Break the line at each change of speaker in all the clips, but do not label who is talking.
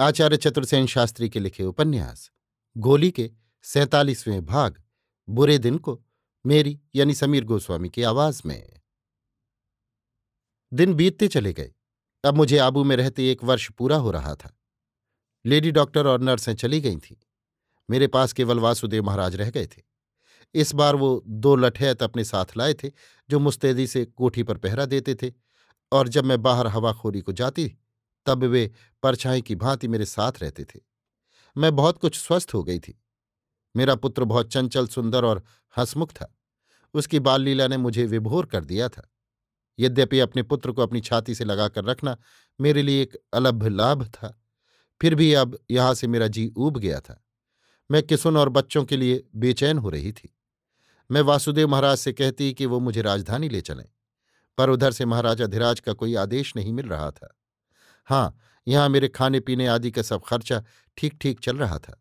आचार्य चतुर्सेन शास्त्री के लिखे उपन्यास, गोली के सैतालीसवें भाग, बुरे दिन को मेरी यानी समीर गोस्वामी की आवाज़ में। दिन बीतते चले गए। अब मुझे आबू में रहते एक वर्ष पूरा हो रहा था। लेडी डॉक्टर और नर्सें चली गई थीं। मेरे पास केवल वासुदेव महाराज रह गए थे। इस बार वो दो लठैत अपने साथ लाए थे, जो मुस्तैदी से कोठी पर पहरा देते थे, और जब मैं बाहर हवाखोरी को जाती तब वे परछाई की भांति मेरे साथ रहते थे। मैं बहुत कुछ स्वस्थ हो गई थी। मेरा पुत्र बहुत चंचल, सुंदर और हंसमुख था। उसकी बाल लीला ने मुझे विभोर कर दिया था। यद्यपि अपने पुत्र को अपनी छाती से लगाकर रखना मेरे लिए एक अलभ्य लाभ था, फिर भी अब यहाँ से मेरा जी ऊब गया था। मैं किसुन और बच्चों के लिए बेचैन हो रही थी। मैं वासुदेव महाराज से कहती कि वो मुझे राजधानी ले चलें, पर उधर से महाराजा धीराज का कोई आदेश नहीं मिल रहा था। हाँ यहाँ मेरे खाने पीने आदि का सब खर्चा ठीक ठीक चल रहा था।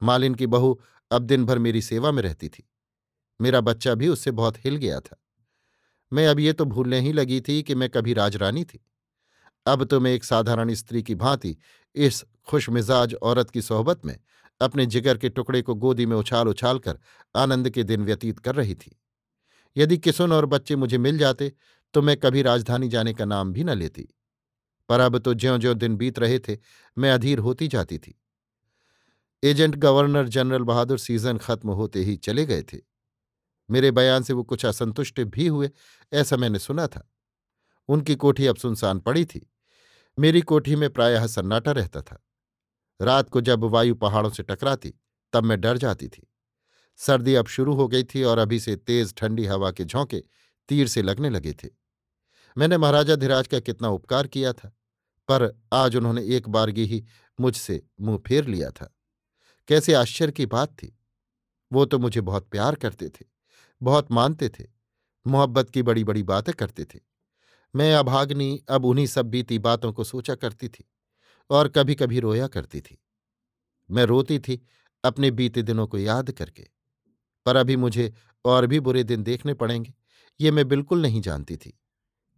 मालिन की बहू अब दिन भर मेरी सेवा में रहती थी। मेरा बच्चा भी उससे बहुत हिल गया था। मैं अब ये तो भूलने ही लगी थी कि मैं कभी राजरानी थी। अब तो मैं एक साधारण स्त्री की भांति इस खुशमिजाज औरत की सोहबत में अपने जिगर के टुकड़े को गोदी में उछाल उछाल कर आनंद के दिन व्यतीत कर रही थी। यदि किसुन और बच्चे मुझे मिल जाते तो मैं कभी राजधानी जाने का नाम भी न लेती। पर अब तो ज्यो ज्यो दिन बीत रहे थे, मैं अधीर होती जाती थी। एजेंट गवर्नर जनरल बहादुर सीज़न खत्म होते ही चले गए थे। मेरे बयान से वो कुछ असंतुष्ट भी हुए, ऐसा मैंने सुना था। उनकी कोठी अब सुनसान पड़ी थी। मेरी कोठी में प्रायः सन्नाटा रहता था। रात को जब वायु पहाड़ों से टकराती, तब मैं डर जाती थी। सर्दी अब शुरू हो गई थी और अभी से तेज ठंडी हवा के झोंके तीर से लगने लगे थे। मैंने महाराजा धीराज का कितना उपकार किया था, पर आज उन्होंने एक बारगी ही मुझसे मुँह फेर लिया था। कैसे आश्चर्य की बात थी। वो तो मुझे बहुत प्यार करते थे, बहुत मानते थे, मोहब्बत की बड़ी बड़ी बातें करते थे। मैं अभाग्नि अब उन्हीं सब बीती बातों को सोचा करती थी और कभी कभी रोया करती थी। मैं रोती थी अपने बीते दिनों को याद करके, पर अभी मुझे और भी बुरे दिन देखने पड़ेंगे, ये मैं बिल्कुल नहीं जानती थी।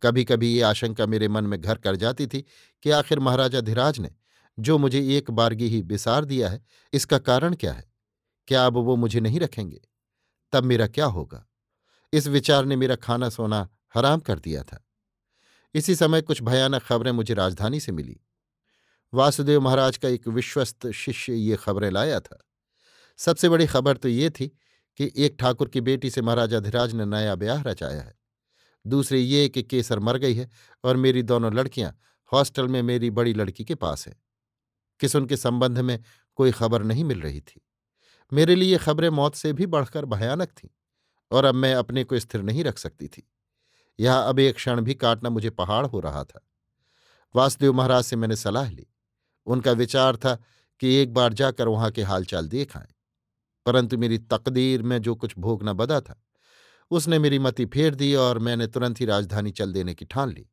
कभी कभी ये आशंका मेरे मन में घर कर जाती थी कि आखिर महाराजा धीराज ने जो मुझे एक बारगी ही बिसार दिया है, इसका कारण क्या है? क्या अब वो मुझे नहीं रखेंगे? तब मेरा क्या होगा? इस विचार ने मेरा खाना सोना हराम कर दिया था। इसी समय कुछ भयानक खबरें मुझे राजधानी से मिली। वासुदेव महाराज का एक विश्वस्त शिष्य ये खबरें लाया था। सबसे बड़ी खबर तो ये थी कि एक ठाकुर की बेटी से महाराजा धीराज ने नया ब्याह रचाया है। दूसरी ये कि केसर मर गई है और मेरी दोनों लड़कियाँ हॉस्टल में मेरी बड़ी लड़की के पास है। किस उनके संबंध में कोई खबर नहीं मिल रही थी। मेरे लिए खबरें मौत से भी बढ़कर भयानक थीं और अब मैं अपने को स्थिर नहीं रख सकती थी। यह अब एक क्षण भी काटना मुझे पहाड़ हो रहा था। वासुदेव महाराज से मैंने सलाह ली। उनका विचार था कि एक बार जाकर वहाँ के हालचाल देख आए। परंतु मेरी तकदीर में जो कुछ भोगना बदा था उसने मेरी मति फेर दी और मैंने तुरंत ही राजधानी चल देने की ठान ली।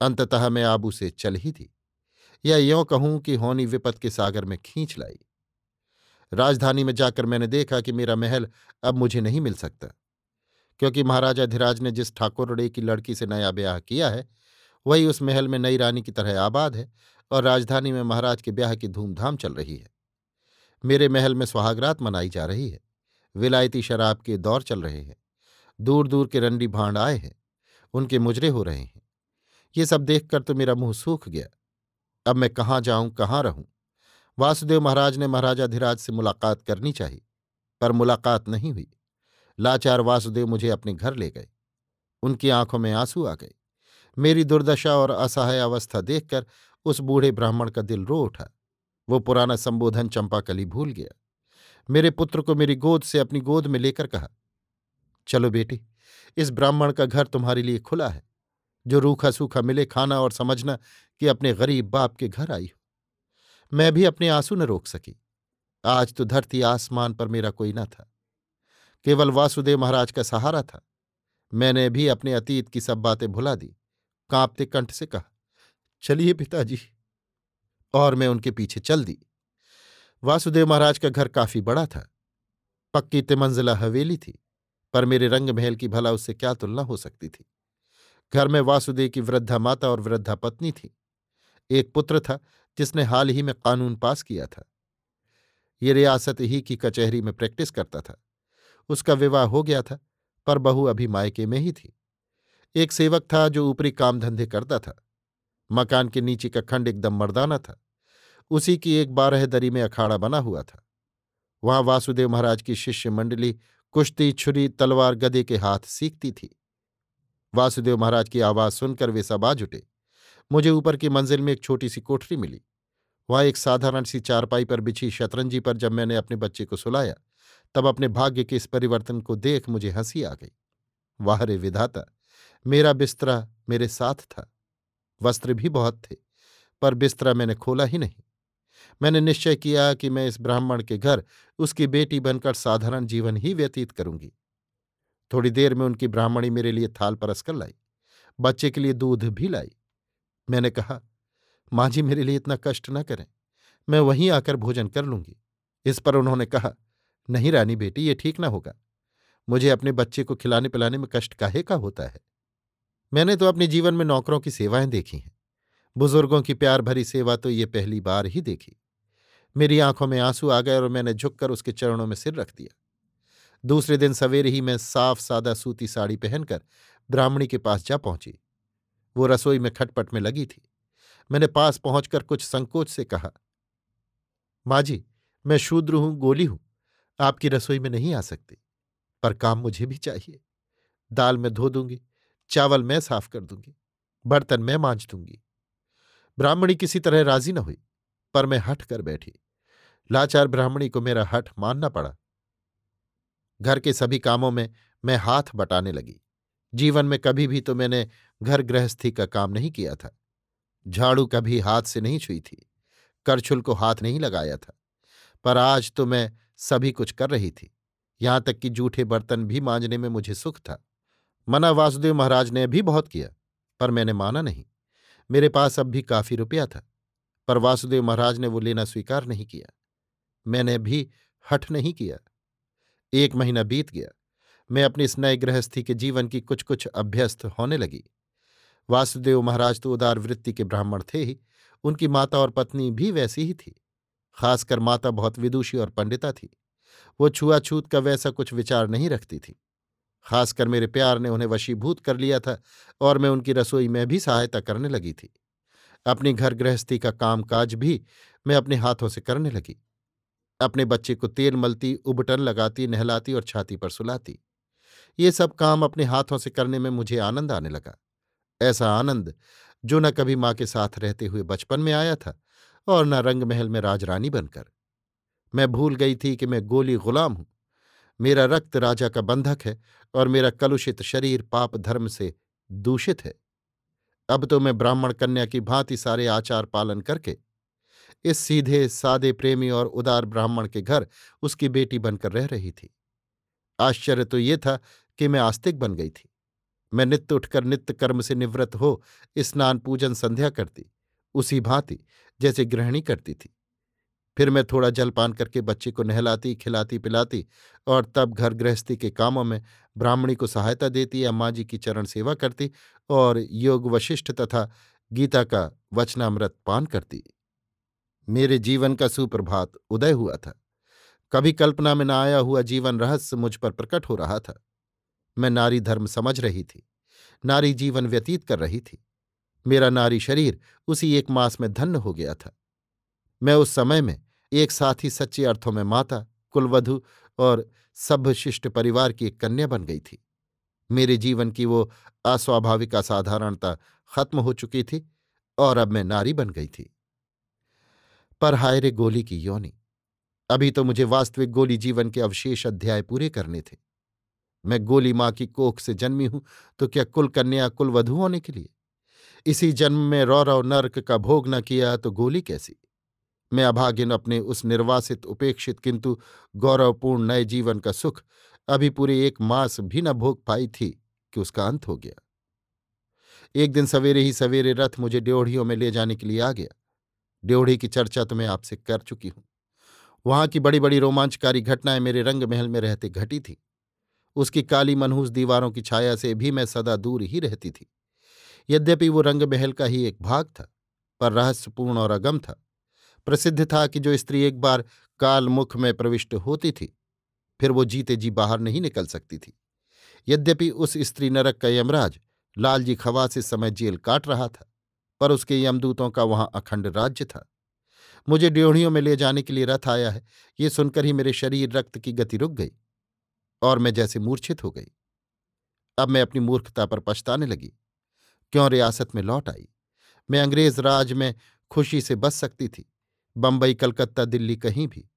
अंततः मैं आबू से चल ही थी या यों कहूँ कि होनी विपत के सागर में खींच लाई। राजधानी में जाकर मैंने देखा कि मेरा महल अब मुझे नहीं मिल सकता। क्योंकि महाराजा धीराज ने जिस ठाकुरड़े की लड़की से नया ब्याह किया है, वही उस महल में नई रानी की तरह आबाद है और राजधानी में महाराज के ब्याह की धूमधाम चल रही है। मेरे महल में सुहागरात मनाई जा रही है। विलायती शराब के दौर चल रहे हैं। दूर दूर के रंडी भांड आए हैं। उनके मुजरे हो रहे हैं। ये सब देखकर तो मेरा मुँह सूख गया। अब मैं कहाँ जाऊँ, कहाँ रहूँ? वासुदेव महाराज ने महाराजाधिराज से मुलाकात करनी चाहिए, पर मुलाकात नहीं हुई। लाचार वासुदेव मुझे अपने घर ले गए। उनकी आँखों में आँसू आ गए। मेरी दुर्दशा और असहाय अवस्था देखकर उस बूढ़े ब्राह्मण का दिल रो उठा। वो पुराना संबोधन चंपाकली भूल गया। मेरे पुत्र को मेरी गोद से अपनी गोद में लेकर कहा, चलो बेटी, इस ब्राह्मण का घर तुम्हारे लिए खुला है, जो रूखा सूखा मिले खाना और समझना कि अपने गरीब बाप के घर आई हो। मैं भी अपने आँसू न रोक सकी। आज तो धरती आसमान पर मेरा कोई न था। केवल वासुदेव महाराज का सहारा था। मैंने भी अपने अतीत की सब बातें भुला दी। कांपते कंठ से कहा, चलिए पिताजी। और मैं उनके पीछे चल दी। वासुदेव महाराज का घर काफ़ी बड़ा था। पक्की तिमंजिला हवेली थी, पर मेरे रंग महल की भला उससे क्या तुलना हो सकती थी। घर में वासुदेव की वृद्धा माता और वृद्धा पत्नी थी। एक पुत्र था, जिसने हाल ही में कानून पास किया था। ये रियासत ही की कचहरी में प्रैक्टिस करता था। उसका विवाह हो गया था, पर बहू अभी मायके में ही थी। एक सेवक था जो ऊपरी काम धंधे करता था। मकान के नीचे का खंड एकदम मर्दाना था। उसी की एक बारह दरी में अखाड़ा बना हुआ था। वहाँ वासुदेव महाराज की शिष्य मंडली कुश्ती, छुरी, तलवार, गदे के हाथ सीखती थी। वासुदेव महाराज की आवाज़ सुनकर वे सब आज उठे मुझे ऊपर की मंजिल में एक छोटी सी कोठरी मिली। वहाँ एक साधारण सी चारपाई पर बिछी शतरंजी पर जब मैंने अपने बच्चे को सुलाया, तब अपने भाग्य के इस परिवर्तन को देख मुझे हँसी आ गई। वाह रे विधाता, मेरा बिस्तरा मेरे साथ था। वस्त्र भी बहुत थे, पर बिस्तरा मैंने खोला ही नहीं। मैंने निश्चय किया कि मैं इस ब्राह्मण के घर उसकी बेटी बनकर साधारण जीवन ही व्यतीत करूँगी। थोड़ी देर में उनकी ब्राह्मणी मेरे लिए थाल परस कर लाई, बच्चे के लिए दूध भी लाई। मैंने कहा, माँ जी मेरे लिए इतना कष्ट न करें, मैं वहीं आकर भोजन कर लूँगी। इस पर उन्होंने कहा, नहीं रानी बेटी, ये ठीक ना होगा। मुझे अपने बच्चे को खिलाने पिलाने में कष्ट काहे का होता है? मैंने तो अपने जीवन में नौकरों की सेवाएँ देखी हैं। बुज़ुर्गों की प्यार भरी सेवा तो ये पहली बार ही देखी। मेरी आँखों में आँसू आ गए और मैंने झुककर उसके चरणों में सिर रख दिया। दूसरे दिन सवेरे ही मैं साफ़ सादा सूती साड़ी पहनकर ब्राह्मणी के पास जा पहुँची। वो रसोई में खटपट में लगी थी। मैंने पास पहुंचकर कुछ संकोच से कहा, माँ जी, मैं शूद्र हूँ, गोली हूँ। आपकी रसोई में नहीं आ सकती, पर काम मुझे भी चाहिए। दाल में धो दूँगी, चावल मैं साफ़ कर दूँगी, बर्तन मैं मांझ दूँगी। ब्राह्मणी किसी तरह राज़ी न हुई। पर मैं हट कर बैठी। लाचार ब्राह्मणी को मेरा हट मानना पड़ा। घर के सभी कामों में मैं हाथ बटाने लगी। जीवन में कभी भी तो मैंने घर गृहस्थी का काम नहीं किया था। झाड़ू कभी हाथ से नहीं छुई थी। करछुल को हाथ नहीं लगाया था। पर आज तो मैं सभी कुछ कर रही थी। यहाँ तक कि जूठे बर्तन भी मांजने में मुझे सुख था। मना वासुदेव महाराज ने भी बहुत किया, पर मैंने माना नहीं। मेरे पास अब भी काफ़ी रुपया था। पर वासुदेव महाराज ने वो लेना स्वीकार नहीं किया। मैंने भी हठ नहीं किया। एक महीना बीत गया। मैं अपनी इस नए गृहस्थी के जीवन की कुछ कुछ अभ्यस्त होने लगी। वासुदेव महाराज तो उदार वृत्ति के ब्राह्मण थे ही। उनकी माता और पत्नी भी वैसी ही थी। खासकर माता बहुत विदुषी और पंडिता थी। वो छुआछूत का वैसा कुछ विचार नहीं रखती थी। खासकर मेरे प्यार ने उन्हें वशीभूत कर लिया था और मैं उनकी रसोई में भी सहायता करने लगी थी। अपनी घर गृहस्थी का कामकाज भी मैं अपने हाथों से करने लगी। अपने बच्चे को तेल मलती, उबटन लगाती, नहलाती और छाती पर सुलाती। ये सब काम अपने हाथों से करने में मुझे आनंद आने लगा। ऐसा आनंद जो न कभी माँ के साथ रहते हुए बचपन में आया था और न रंग महल में राजरानी बनकर। मैं भूल गई थी कि मैं गोली गुलाम हूँ। मेरा रक्त राजा का बंधक है और मेरा कलुषित शरीर पाप धर्म से दूषित है। अब तो मैं ब्राह्मण कन्या की भांति सारे आचार पालन करके, इस सीधे, सादे प्रेमी और उदार ब्राह्मण के घर उसकी बेटी बनकर रह रही थी। आश्चर्य तो ये था कि मैं आस्तिक बन गई थी। मैं नित्य उठकर नित्य कर्म से निवृत्त हो, स्नान पूजन संध्या करती, उसी भांति जैसे गृहिणी करती थी। फिर मैं थोड़ा जलपान करके बच्चे को नहलाती, खिलाती, पिलाती और तब घर गृहस्थी के कामों में ब्राह्मणी को सहायता देती या माँ जी की चरण सेवा करती और योग वशिष्ठ तथा गीता का वचनामृत पान करती। मेरे जीवन का सुप्रभात उदय हुआ था। कभी कल्पना में न आया हुआ जीवन रहस्य मुझ पर प्रकट हो रहा था। मैं नारी धर्म समझ रही थी, नारी जीवन व्यतीत कर रही थी। मेरा नारी शरीर उसी एक मास में धन्य हो गया था। मैं उस समय में एक साथ ही सच्चे अर्थों में माता, कुलवधु और सभ्यशिष्ट परिवार की एक कन्या बन गई थी। मेरे जीवन की वो अस्वाभाविक असाधारणता खत्म हो चुकी थी और अब मैं नारी बन गई थी। पर हाय रे गोली की योनी, अभी तो मुझे वास्तविक गोली जीवन के अवशेष अध्याय पूरे करने थे। मैं गोली माँ की कोख से जन्मी हूँ तो क्या कुल कन्या कुल वधु होने के लिए? इसी जन्म में रौरव नर्क का भोग न किया तो गोली कैसी? मैं अभागिन अपने उस निर्वासित, उपेक्षित, किंतु गौरवपूर्ण नए जीवन का सुख, अभी पूरे एक मास भी न भोग पाई थी कि उसका अंत हो गया। एक दिन सवेरे ही सवेरे रथ मुझे ड्योढ़ियों में ले जाने के लिए आ गया। ड्योढ़ी की चर्चा तो मैं आपसे कर चुकी हूँ। वहाँ की बड़ी बड़ी रोमांचकारी घटनाएँ मेरे रंग महल में रहते घटी थी। उसकी काली मनहूस दीवारों की छाया से भी मैं सदा दूर ही रहती थी। यद्यपि वो रंग महल का ही एक भाग था, पर रहस्यपूर्ण और अगम था। प्रसिद्ध था कि जो स्त्री एक बार कालमुख में प्रविष्ट होती थी, फिर वो जीते जी बाहर नहीं निकल सकती थी। यद्यपि उस स्त्री नरक का यमराज लालजी खवा से समय जेल काट रहा था, पर उसके यमदूतों का वहाँ अखंड राज्य था। मुझे ड्योढ़ियों में ले जाने के लिए रथ आया है, ये सुनकर ही मेरे शरीर रक्त की गति रुक गई और मैं जैसे मूर्छित हो गई। अब मैं अपनी मूर्खता पर पछताने लगी। क्यों रियासत में लौट आई? मैं अंग्रेज़ राज में खुशी से बच सकती थी। बंबई, कलकत्ता, दिल्ली कहीं भी।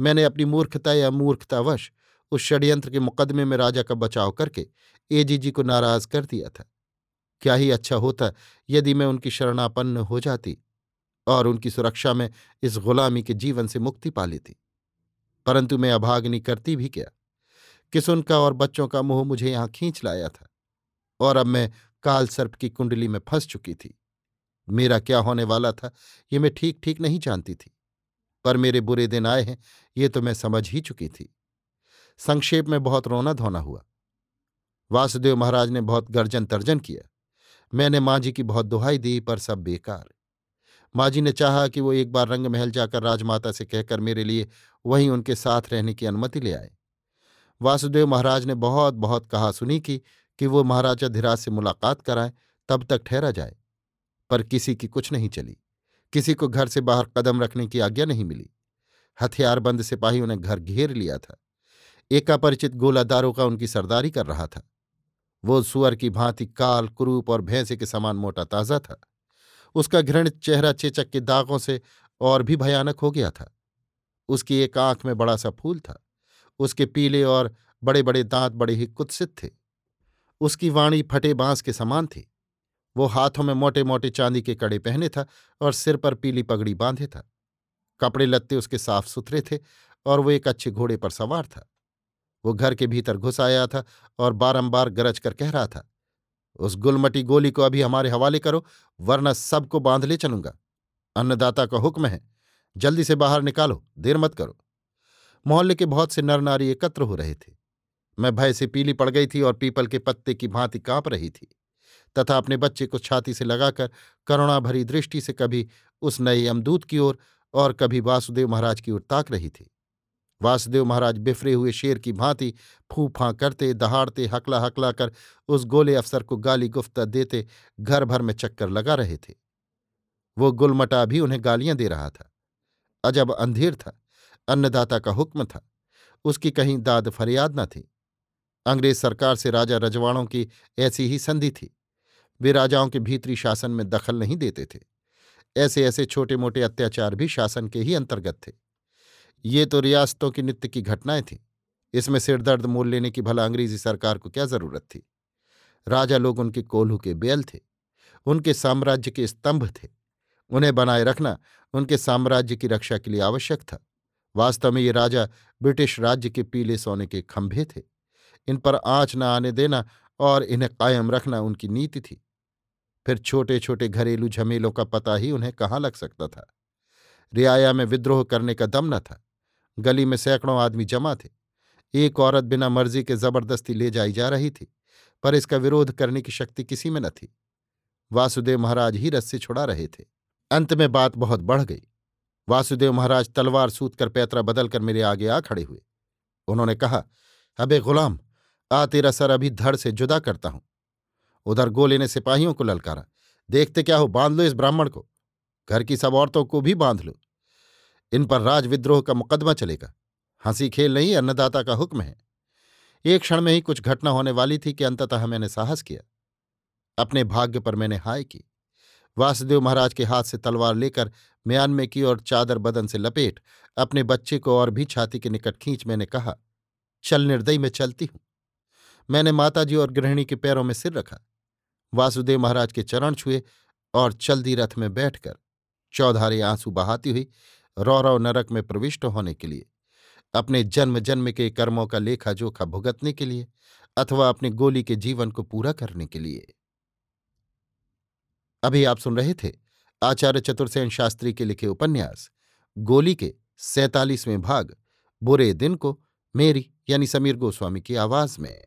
मैंने अपनी मूर्खता या मूर्खतावश उस षड्यंत्र के मुकदमे में राजा का बचाव करके एजीजी को नाराज़ कर दिया था। क्या ही अच्छा होता यदि मैं उनकी शरणापन्न हो जाती और उनकी सुरक्षा में इस गुलामी के जीवन से मुक्ति पा लेती। परंतु मैं अभाग्नि करती भी क्या? किसुन का और बच्चों का मुँह मुझे यहाँ खींच लाया था? और अब मैं काल सर्प की कुंडली में फंस चुकी थी। मेरा क्या होने वाला था, ये मैं ठीक ठीक नहीं जानती थी। पर मेरे बुरे दिन आए हैं, ये तो मैं समझ ही चुकी थी। संक्षेप में बहुत रोना धोना हुआ। वासुदेव महाराज ने बहुत गर्जन तर्जन किया। मैंने माँ जी की बहुत दुहाई दी, पर सब बेकार। माँ जी ने चाहा कि वो एक बार रंग महल जाकर राजमाता से कहकर मेरे लिए वहीं उनके साथ रहने की अनुमति ले आए। वासुदेव महाराज ने बहुत बहुत कहा सुनी की, कि वो महाराजा धिराज से मुलाकात कराएँ, तब तक ठहरा जाए। पर किसी की कुछ नहीं चली। किसी को घर से बाहर कदम रखने की आज्ञा नहीं मिली। हथियारबंद सिपाहियों ने घर घेर लिया था। एक अपरिचित गोलादारों का उनकी सरदारी कर रहा था। वो सुअर की भांति काल, क्रूप और भैंसे के समान मोटा ताज़ा था। उसका घृणित चेहरा चेचक के दागों से और भी भयानक हो गया था। उसकी एक आँख में बड़ा सा फूल था। उसके पीले और बड़े बड़े दांत बड़े ही कुत्सित थे। उसकी वाणी फटे बाँस के समान थी। वो हाथों में मोटे मोटे चांदी के कड़े पहने था और सिर पर पीली पगड़ी बांधे था। कपड़े लत्ते उसके साफ़ सुथरे थे और वो एक अच्छे घोड़े पर सवार था। वो घर के भीतर घुस आया था और बारंबार गरज कर कह रहा था, उस गुलमटी गोली को अभी हमारे हवाले करो, वरना सबको बाँध ले चलूँगा। अन्नदाता का हुक्म है, जल्दी से बाहर निकालो, देर मत करो। मोहल्ले के बहुत से नर नारी एकत्र हो रहे थे। मैं भय से पीली पड़ गई थी और पीपल के पत्ते की भांति काँप रही थी। तथा अपने बच्चे को छाती से लगाकर करुणा भरी दृष्टि से कभी उस नए यमदूत की ओर और और कभी वासुदेव महाराज की ओर ताक रही थी। वासुदेव महाराज बिफरे हुए शेर की भांति फू फां करते, दहाड़ते हकला हकला कर उस गोले अफसर को गाली गुफ्ता देते घर भर में चक्कर लगा रहे थे। वो गुलमटा भी उन्हें गालियाँ दे रहा था। अजब अंधेर था, अन्नदाता का हुक्म था, उसकी कहीं दाद फरियाद न थी। अंग्रेज़ सरकार से राजा रजवाड़ों की ऐसी ही संधि थी। वे राजाओं के भीतरी शासन में दखल नहीं देते थे। ऐसे ऐसे छोटे मोटे अत्याचार भी शासन के ही अंतर्गत थे। ये तो रियासतों की नित्य की घटनाएँ थीं। इसमें सिरदर्द मोल लेने की भला अंग्रेज़ी सरकार को क्या ज़रूरत थी? राजा लोग उनके कोल्हू के बेल थे। उनके साम्राज्य के स्तंभ थे। उन्हें बनाए रखना उनके साम्राज्य की रक्षा के लिए आवश्यक था। वास्तव में ये राजा ब्रिटिश राज्य के पीले सोने के खंभे थे। इन पर आँच न आने देना और इन्हें कायम रखना उनकी नीति थी। फिर छोटे छोटे घरेलू झमेलों का पता ही उन्हें कहाँ लग सकता था। रियाया में विद्रोह करने का दम न था। गली में सैकड़ों आदमी जमा थे। एक औरत बिना मर्ज़ी के ज़बरदस्ती ले जाई जा रही थी, पर इसका विरोध करने की शक्ति किसी में न थी। वासुदेव महाराज ही रस्सी छुड़ा रहे थे। अंत में बात बहुत बढ़ गई। वासुदेव महाराज तलवार सूत कर पैतरा बदलकर मेरे आगे आ खड़े हुए। उन्होंने कहा, अबे गुलाम, आ तेरा सर अभी धड़ से जुदा करता हूँ। उधर गोले ने सिपाहियों को ललकारा, देखते क्या हो, बाँध लो इस ब्राह्मण को। घर की सब औरतों को भी बाँध लो। इन पर राज विद्रोह का मुकदमा चलेगा। हँसी खेल नहीं, अन्नदाता का हुक्म है। एक क्षण में ही कुछ घटना होने वाली थी कि अंततः मैंने साहस किया। अपने भाग्य पर मैंने हाय की। वासुदेव महाराज के हाथ से तलवार लेकर म्यान में की और चादर बदन से लपेट अपने बच्चे को और भी छाती के निकट खींच मैंने कहा, चल निर्दयी, में चलती हूँ। मैंने माताजी और गृहिणी के पैरों में सिर रखा। वासुदेव महाराज के चरण छुए और चलदी रथ में बैठकर चौधारे आँसू बहाती हुई रौरव नरक में प्रविष्ट होने के लिए, अपने जन्म जन्म के कर्मों का लेखा जोखा भुगतने के लिए अथवा अपने गोली के जीवन को पूरा करने के लिए। अभी आप सुन रहे थे आचार्य चतुर्सेन शास्त्री के लिखे उपन्यास, गोली के सैतालीसवें भाग, बुरे दिन को मेरी यानी समीर गोस्वामी की आवाज़ में।